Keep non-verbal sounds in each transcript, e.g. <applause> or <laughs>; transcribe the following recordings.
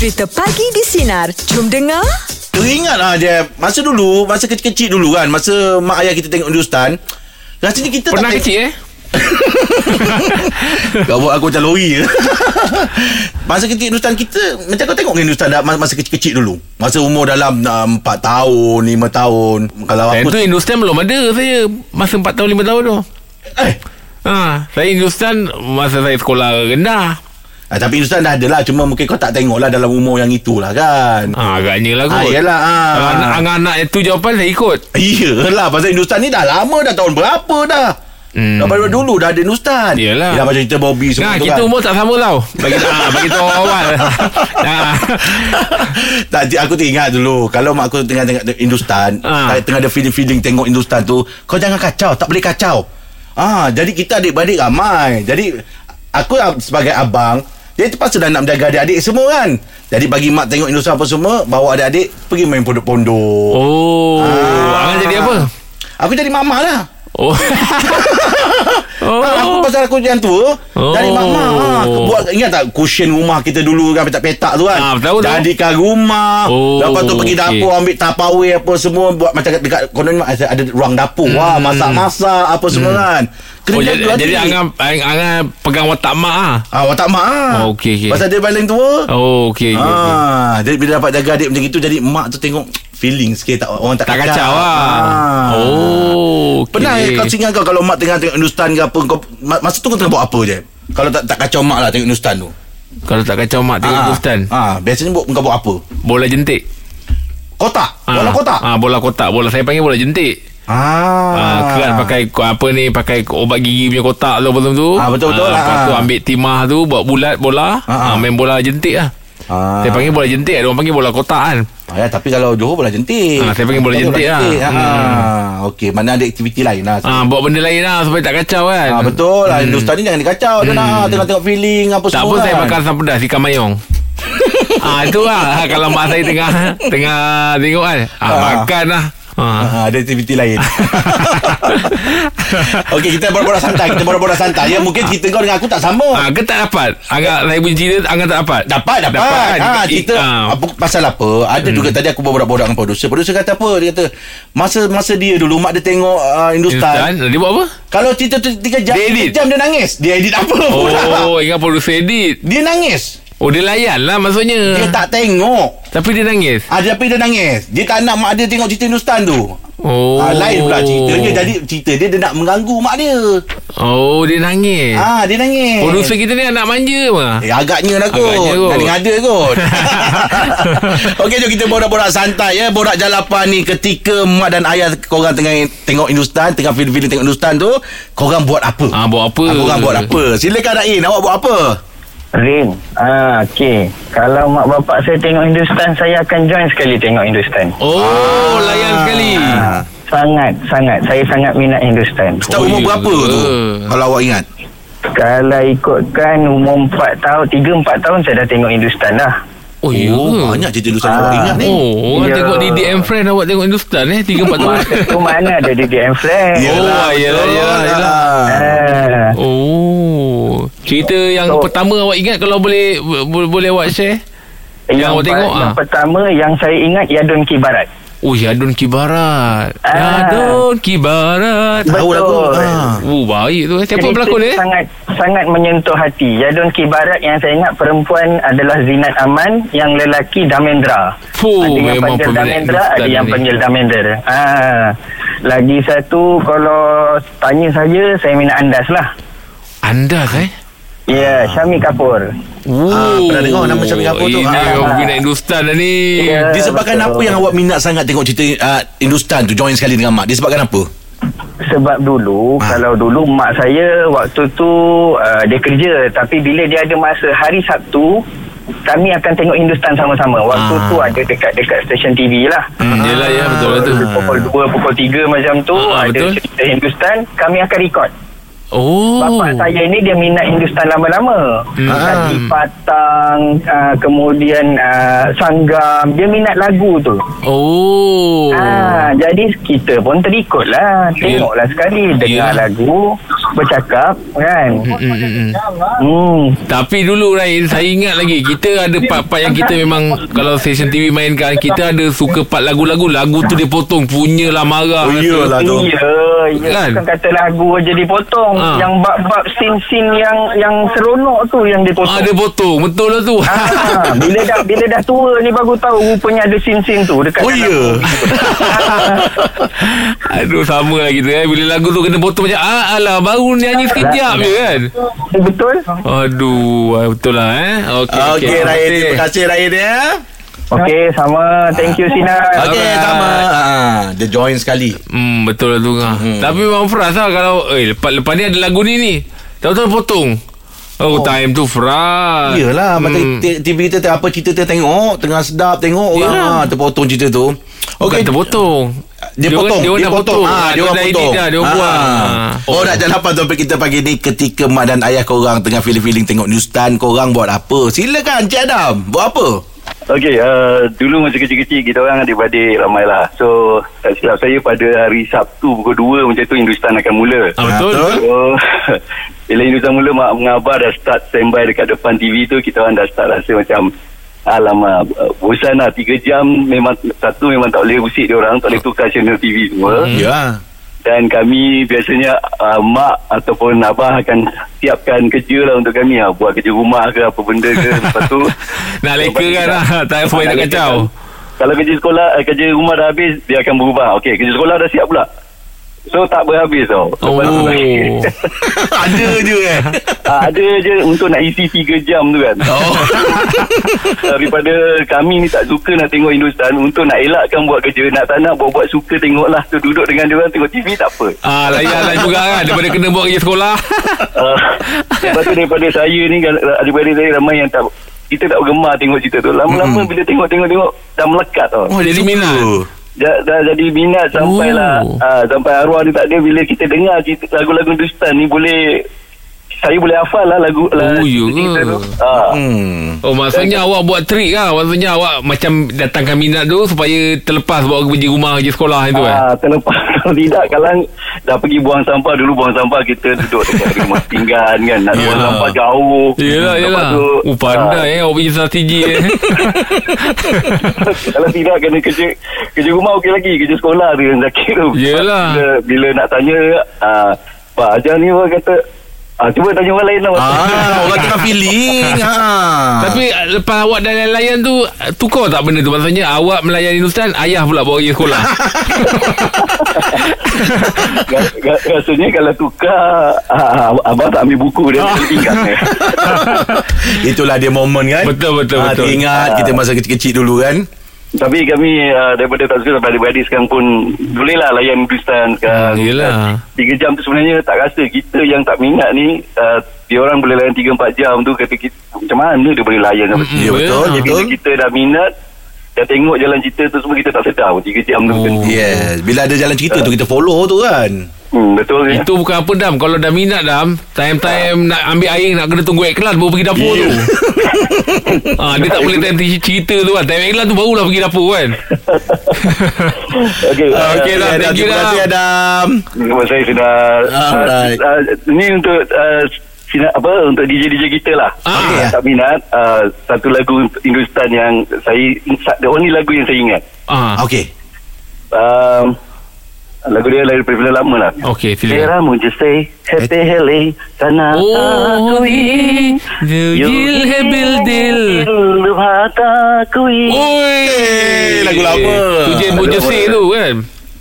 Cerita Pagi di Sinar. Jom dengar. Teringat lah dia Masa dulu Masa kecil-kecil dulu kan Masa mak ayah kita tengok Hindustan Rasanya kita Pernah tak kecil eh? <laughs> Kau buat aku macam lori je <laughs> Masa kecil Hindustan kita Macam kau tengok Hindustan dah, Masa kecil-kecil dulu. Masa umur dalam uh, 4 tahun 5 tahun Kalau Time apa tu Hindustan belum ada saya. Masa 4 tahun 5 tahun tu. Eh, ha, Saya Hindustan Masa saya sekolah rendah ah, Tapi Hindustan dah ada lah Cuma mungkin kau tak tengok lah Dalam umur yang itulah kan ha, Agaknya lah kot Ah, yelah, ah. Kalau anak-anak itu jawapan saya ikut Iyalah Pasal Hindustan ni dah lama Dah tahun berapa dah Hmm. Dah daripada dulu Dah ada Hindustan Yelah. Dah macam cerita Bobby semua Nah, tu kita kan umur tak sama tau <laughs> Bagi ha, bagi tahu awal. nah. <laughs> tak, aku teringat dulu Kalau mak aku tengah tengok Hindustan ha. Tengah ada feeling-feeling Tengok Hindustan tu Kau jangan kacau Tak boleh kacau ah, Jadi kita adik-beradik ramai Jadi Aku sebagai abang Dia terpaksa dah nak menjaga adik-adik semua kan? Jadi bagi mak tengok Hindustan apa semua Bawa adik-adik Pergi main pondok-pondok. Oh Ah. Angan jadi apa? Aku jadi mama lah. Oh. Oh, <laughs> aku pasal aku yang tua Oh. Dari mak-mak ah, aku Buat ingat tak Cushion rumah kita dulu kan Petak-petak tu kan Ah, tahu, tahu. Jadikan rumah Oh, Lepas tu pergi okey. dapur Ambil tapawai apa semua Buat macam dekat Konon ada, ruang dapur Wah masak-masak Apa semua kan Kena Hmm. Oh, jadi, jadi Angan, Angan pegang watak mak ah. ah, Watak mak ah. Oh, okey, okey. Pasal dia paling tua Oh, okey okey. ah, Jadi bila dapat jaga adik macam itu Jadi mak tu tengok Feeling sikit tak, Orang tak, Tak kacau lah. ah. Oh, okey. Pernah kau singgah kau Kalau mak tengah tengok Hindustan ke apa kau, ma- Masa tu kau tengah buat apa je Kalau tak tak kacau mak lah Tengok Hindustan tu Kalau tak kacau mak tengok Ah, Hindustan. ah, Biasanya buat, kau buat apa Bola jentik. Kotak Bola Ah, kotak Ah, bola kotak. Bola saya panggil bola jentik. Ah, Ah, pakai apa ni pakai obat gigi punya kotak tu betul tu. Ah, betul-betul lah. Lepas tu ambil timah tu buat bulat bola. Ah, ah. Ah, main bola jentik lah. Ah. Saya panggil bola jentik. Ada orang panggil bola kotak kan. ah, ya, Tapi kalau Johor bola jentik Ah, saya panggil bola jentik lah. ah. Okey Mana ada aktiviti lain lah Ah, buat benda lain lah supaya tak kacau kan. Ah, betul lah Hindustan ni jangan dikacau Dia nak tengok-tengok feeling Apa Tak semua pun saya kan. makan asam pedas ikan mayong. <laughs> ah itu lah kalau mak saya tengah tengah tengok kan. Ah, Ah. makan lah. Ah. Ah, ada aktiviti lain <laughs> <laughs> Okey kita borak-borak santai Kita borak-borak santai Ya mungkin cerita kau dengan aku tak sama Ah, ke tak dapat? Agak saya punya cerita Angah tak dapat? Dapat, dapat. Dapat ha, cerita ah. apa, pasal apa? Ada juga tadi aku borak-borak dengan producer. Producer kata apa? Dia kata masa masa dia dulu mak dia tengok uh, Hindustan. Hindustan Dia buat apa? Kalau cerita tu 3 jam, Dia edit. 3 jam dia nangis. Dia edit apa? Oh ingat producer edit Dia nangis. Oh dia layan lah maksudnya Dia tak tengok. Tapi dia nangis Ah, dia, tapi dia nangis. Dia tak nak mak dia tengok cerita Hindustan tu. Oh Ah, lain pula ceritanya. Jadi cerita dia dia nak mengganggu mak dia. Oh dia nangis Ah, dia nangis. Producer kita ni anak manja mah. Eh, agaknya lah kot. Agaknya kot. Agaknya ada kot. <laughs> Okey, jom kita borak-borak santai ya. Borak jalapan ni ketika mak dan ayah korang tengah tengok Hindustan, tengah film-film tengok Hindustan tu, korang buat apa? Ah buat apa? Ah, korang buat apa? Silakan Rain, awak buat apa? Rin, ah, okey. Kalau mak bapak saya tengok Hindustan, saya akan join sekali tengok Hindustan. Oh layan sekali Ah. Sangat, sangat. Saya sangat minat Hindustan. Oh, umur ya berapa tu? Kalau awak ingat. Kalau ikutkan umur 4 tahun, 3-4 tahun saya dah tengok Hindustan dah. Oh ya Oh, banyak cerita Hindustan yang awak ingat ni. Oh orang Ya. tengok Didi and Friend Awak tengok Hindustan eh 3-4 tahun Masa tu mana ada Didi and Flash. Ya. Oh, yelah, betul. yelah, yelah. Ah, Oh Cerita yang So- pertama awak ingat Kalau boleh bo- Boleh awak share Yang awak pa- tengok, Yang ah. pertama yang saya ingat Yadun Kibarat. Oh Yadun Kibarat Ah. Yadun Kibarat Tahu lagu. Betul. Ah. Oh baik tu Siapa Cerita pelakon dia? Sangat sangat menyentuh hati. Yadun Kibarat yang saya ingat perempuan adalah Zinat Aman, yang lelaki Damendra. Fuh, ada yang memang panggil Damendra, ada yang panggil Damender. Ah. Lagi satu kalau tanya saya, saya minat Andas lah. Andas eh Ya, Syami Kapoor. Oh, Ah, pernah dengar nama Syamil Kapoor tu. Ini Ah. orang minat Hindustan dah ni Ya. Disebabkan betul. apa yang awak minat sangat tengok cerita uh, Hindustan tu join sekali dengan mak? Disebabkan apa? Sebab dulu Ah. Kalau dulu mak saya Waktu tu uh, Dia kerja Tapi bila dia ada masa Hari Sabtu Kami akan tengok Hindustan sama-sama Waktu Ah. tu ada dekat-dekat stesen TV lah Hmm, yelah ya betul tu Pukul 2, pukul 3 macam tu Ah, Ada betul. cerita Hindustan Kami akan record Oh Bapak saya ni dia minat Hindustan lama-lama Hmm. Kaki patang uh, Kemudian uh, Sanggam Dia minat lagu tu Oh Ah, jadi kita pun terikut lah. Tengoklah sekali. Dengar Yelah. lagu. Bercakap kan. Mm, mm, mm, mm. Hmm. Tapi dulu Rai Saya ingat lagi Kita ada part-part yang kita memang Kalau stesen TV mainkan Kita ada suka part lagu-lagu Lagu tu dia potong Punyalah marah Oh, iyalah tu. Iya, iya. Kan? Kan? kata lagu aja dipotong. Ha. Yang bab-bab scene-scene yang yang seronok tu yang dipotong. Ah, dia potong Betul lah tu Ah, bila dah bila dah tua ni baru tahu rupanya ada scene-scene tu dekat Oh, dalam. ya? <laughs> Aduh sama lah kita eh. Bila lagu tu kena potong macam ah, Alah baru nyanyi sekejap je kan Betul? Aduh ah, Betul lah eh Okey Okey, okay, Rahim. Terima kasih Rahim ya. Okey, sama. Thank you Sinar. Okey, Alright. sama. Ah, dia join sekali. Hmm, betul lah tu hmm. Tapi memang frust lah Kalau eh, lepas, lepas ni ada lagu ni ni Tahu-tahu potong Oh, oh. time tu frust Yelah, macam t- TV kita tengah apa cerita kita tengok, tengah sedap tengok orang ah, terpotong cerita tu. Okey, terpotong. Dia, potong, Dia, orang dah potong. Ah, dia, orang dah potong. dah, dia orang Ah. buang. Oh, nak jalan apa topik kita pagi ni ketika mak dan ayah korang tengah feeling-feeling tengok news stand korang buat apa? Silakan Cik Adam, buat apa? Okey, uh, dulu masa kecil-kecil kita orang adik-beradik ramai lah. So, tak silap saya pada hari Sabtu pukul 2 macam tu Hindustan akan mula. Ah, betul. Betul. So, <laughs> bila Hindustan mula, mak mengabar dah start standby dekat depan TV tu, kita orang dah start rasa macam Alamak, uh, bosan lah 3 jam memang satu memang tak boleh usik dia orang, tak boleh tukar channel TV semua. Hmm. Ya. Dan kami biasanya uh, mak ataupun abah akan siapkan kerja lah untuk kami lah. Buat kerja rumah ke apa benda ke. Lepas tu <laughs> Nak leka kan lah. Tak tak Nak kacau. lekakan. Kalau kerja sekolah eh, Kerja rumah dah habis Dia akan berubah Okey kerja sekolah dah siap pula So tak berhabis tau Lepas tu- Oh. <laughs> Ada je eh. Ah, Ada je Untuk nak isi 3 jam tu kan Oh. <laughs> Daripada kami ni tak suka Nak tengok Hindustan Untuk nak elakkan buat kerja Nak tak nak buat-buat suka Tengok lah tu Duduk dengan dia orang Tengok TV tak apa Ah, layan lah juga kan. Daripada kena buat kerja sekolah. uh, Lepas tu daripada saya ni Adik-adik saya ramai yang tak kita tak gemar tengok cerita tu Lama-lama bila tengok-tengok-tengok Dah melekat tau Oh, Jadi minat. Dah, dah jadi minat sampailah Oh. uh, sampai arwah ni tak ada bila kita dengar cerita, lagu-lagu Hindustan ni boleh saya boleh hafal lah lagu Oh, ya cerita ke? tu. Ah. Hmm. Oh maksudnya awak buat trik lah. Maksudnya awak macam datangkan minat tu Supaya terlepas bawa kerja rumah kerja sekolah itu kan Ah, terlepas. Kalau <laughs> tidak kalau dah pergi buang sampah dulu buang sampah kita duduk dekat <laughs> rumah pinggan kan. Nak buang sampah jauh. Yelah yelah. tu, Oh pandai eh Awak punya strategi eh. <laughs> Kalau tidak kena kerja kerja rumah okey lagi. Kerja sekolah tu yang sakit tu. Yelah. bila, bila nak tanya ah, Pak Ajar ni orang kata ah, cuba tanya orang lain lah Ah, orang tengah feeling. Ha. Tapi uh, lepas awak dah layan tu Tukar tak benda tu Maksudnya awak melayan Hindustan Ayah pula bawa kerja sekolah Ra- ra- Rasanya kalau tukar ah, Abang tak ambil buku dia Ah. <laughs> Itulah dia momen kan. Betul, betul, Ah, betul. Ingat kita masa kecil-kecil dulu kan. Tapi kami uh, Daripada tak suka Sampai adik-adik sekarang pun Bolehlah layan Hindustan sekarang Hmm, yelah. Tiga jam tu sebenarnya Tak rasa Kita yang tak minat ni uh, Dia orang boleh layan 3-4 jam tu Kata kita Macam mana dia boleh layan Mm-mm, Ya betul, yelah. Bila kita dah minat Dah tengok jalan cerita tu semua Kita tak sedar pun 3 jam tu Oh. Yes, bila ada jalan cerita tu kita follow tu kan. Hmm, Betul ya? Itu bukan apa Dam Kalau dah minat Dam Time-time nak ambil air Nak kena tunggu iklan Baru pergi dapur Ya. tu ha, <laughs> Dia tak boleh time cerita tu kan Time iklan tu barulah pergi dapur kan <laughs> Okey Ah, okey lah. Thank you, Terima Dam. kasih Adam. Nama saya sudah Alright. uh, uh, Ini untuk uh, sina, apa untuk DJ-DJ kita lah Ah. Okey, Tak minat uh, Satu lagu Hindustan yang Saya The only lagu yang saya ingat ah. Okey. um, Lagu dia dari film lama lah Okey silakan Tera mujhe se Hete hele Sana Oh ni Dil hai bil dil Lubhata kui Oi lagu lama. Tu je Bojese tu kan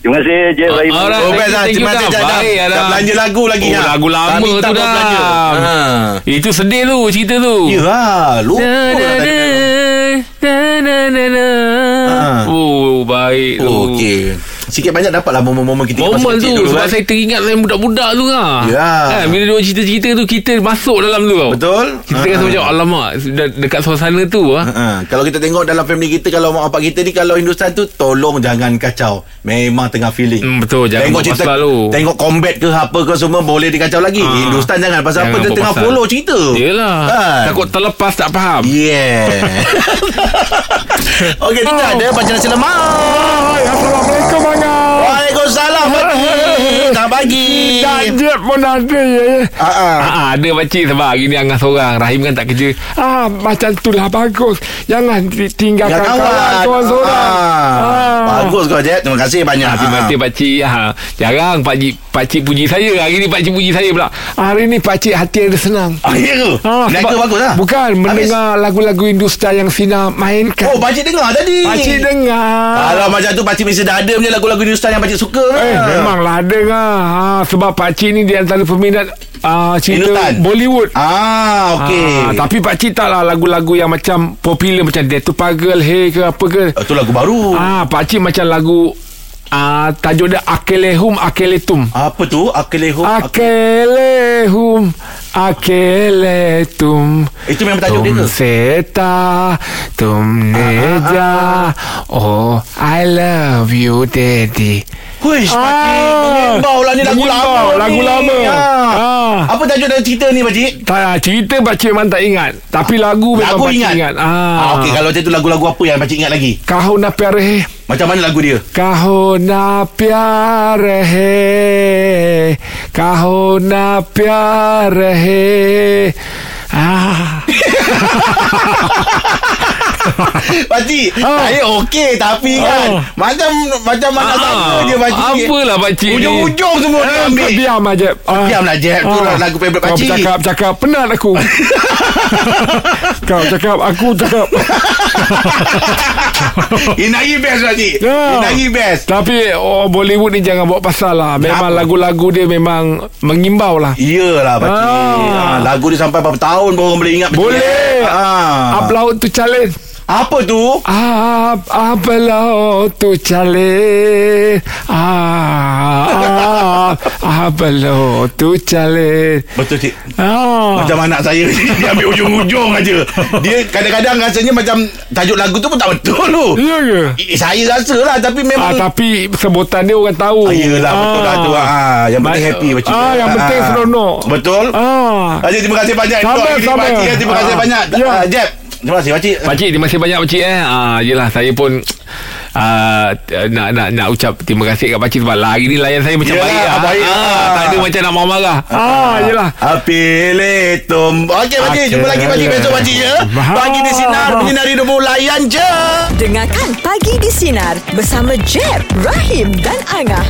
Terima kasih je Ah, Rahim alright. Oh, Thank best lah. Terima kasih. Baik, Adam. Dah belanja lagu lagi. Oh, ha. lagu lama Kami tu dah. belanja. Ha. Itu sedih tu cerita tu Ya, lupa. Na, na, dah na, tadi. na, na, na, na. Ah. Oh baik tu Oh, okey. Sikit banyak dapatlah momen-momen kita Momen masa tu dulu Sebab kan. saya teringat Saya budak-budak tu lah Ya. kan, Bila dia cerita-cerita tu Kita masuk dalam tu tau Betul? Kita Ha, rasa ha. macam Alamak de- Dekat suasana tu ah. Ha, kalau kita tengok dalam family kita kalau mak bapak kita ni kalau Hindustan tu tolong jangan kacau. Memang tengah feeling. Hmm, betul, jangan tengok cerita pasal tu. tengok combat ke apa ke semua boleh dikacau lagi. Ah. Hindustan jangan pasal apa Jangan dia buat tengah pasal. follow cerita. Yelah Kan? Takut terlepas tak faham Yeah. <laughs> <laughs> Okey, kita ada baca nasi lemak. Assalamualaikum pagi. Dah jet pun ada ya. Ah, ah. Ah, ah, ada pakcik sebab hari ni Angah seorang Rahim kan tak kerja Ah, macam tu lah bagus. Jangan ti- tinggalkan Ya, kawan, seorang-seorang. Ah. Bagus kau, Jeb. Terima kasih banyak. Ah, Terima kasih pakcik ha, Jarang pakcik Pakcik puji saya Hari ni pakcik puji saya pula Hari ni pakcik hati ada senang. Ah, ya ke? Ah, Niaga sebab- bagus lah. Bukan Habis- mendengar lagu-lagu Hindustan yang Sina mainkan. Oh, pakcik dengar tadi. Pakcik dengar. Kalau macam tu pakcik mesti dah ada punya lagu-lagu Hindustan yang pakcik suka. Eh, lah. memanglah ada kan. Ha, sebab pakcik ni di antara peminat uh, cerita Hindustan. Bollywood. Ah, okey. Ah, tapi pakcik tak lah lagu-lagu yang macam popular macam Dia tu Pagal Hey ke apa ke. Itu lagu baru. Ah, pakcik macam lagu ah tajuk dia Akelehum Akeletum. Apa tu? Akelehum. Akelehum Akeletum Itu memang tajuk dia ke? seta Tum neja Oh I love you daddy Huish, Ah. pakcik. Mengimbau lah ni lagu lama. lagu lama. Ah. Ah. Apa tajuk dalam cerita ni, pakcik? tak, Cerita pakcik memang tak ingat Tapi lagu memang Lagu pakcik ingat. ingat, Ah, Ah. okey, kalau macam tu lagu-lagu apa yang pakcik ingat lagi? Kaho na pyare hai Macam mana lagu dia? Kaho na pyare hai Na pyare hai Ah. <laughs> Pakcik, Ah. saya okey tapi kan Ah. macam macam mana sama je pakcik. Apalah pakcik Ujung-ujung semua dia Eh, ambil. kau diam aja. Ah. Diamlah, Jeb. Tu lah lagu favourite Kau pakcik. cakap, cakap. Penat aku. <laughs> kau cakap, aku cakap. Inari best pakcik. Ya. Inari best. Tapi oh, Bollywood ni jangan bawa pasal lah. Memang lagu-lagu dia memang mengimbau lah. Iyalah pakcik. Ah. Ah. Lagu dia sampai berapa tahun baru orang boleh ingat. Boleh. Ah. Up laut tu calin. Apa tu? Up, up laut tu calin. Ah, laut tu calin. Betul cik. Ah. Macam anak saya ni, <laughs> Dia ambil ujung-ujung aja. Dia kadang-kadang rasanya macam Tajuk lagu tu pun tak betul tu Ya ke? Eh, Saya rasa lah Tapi Ah, memang tapi sebutan dia orang tahu. Ah, Yelah betul lah tu ah, Yang penting happy pakcik Ah, yang penting seronok. Betul Ah. Pakcik terima kasih banyak sama. pakcik ya. Terima kasih Ah. banyak Ya. Ah, Jeb Terima kasih pakcik Pakcik terima kasih banyak pakcik eh. Ah yelah saya pun ah, nak nak nak ucap terima kasih kat pakcik sebab lah hari ni layan saya macam Yelah, baik. ah. baik. Ah, Ah. tak ada macam nak marah-marah. Ah, yelah. Apile tum Okey pakcik Okey. Jumpa lagi pakcik besok pakcik ya Pagi di Sinar Menyinari Hidupmu Layan je Dengarkan Pagi di Sinar bersama Jeb, Rahim dan Angah.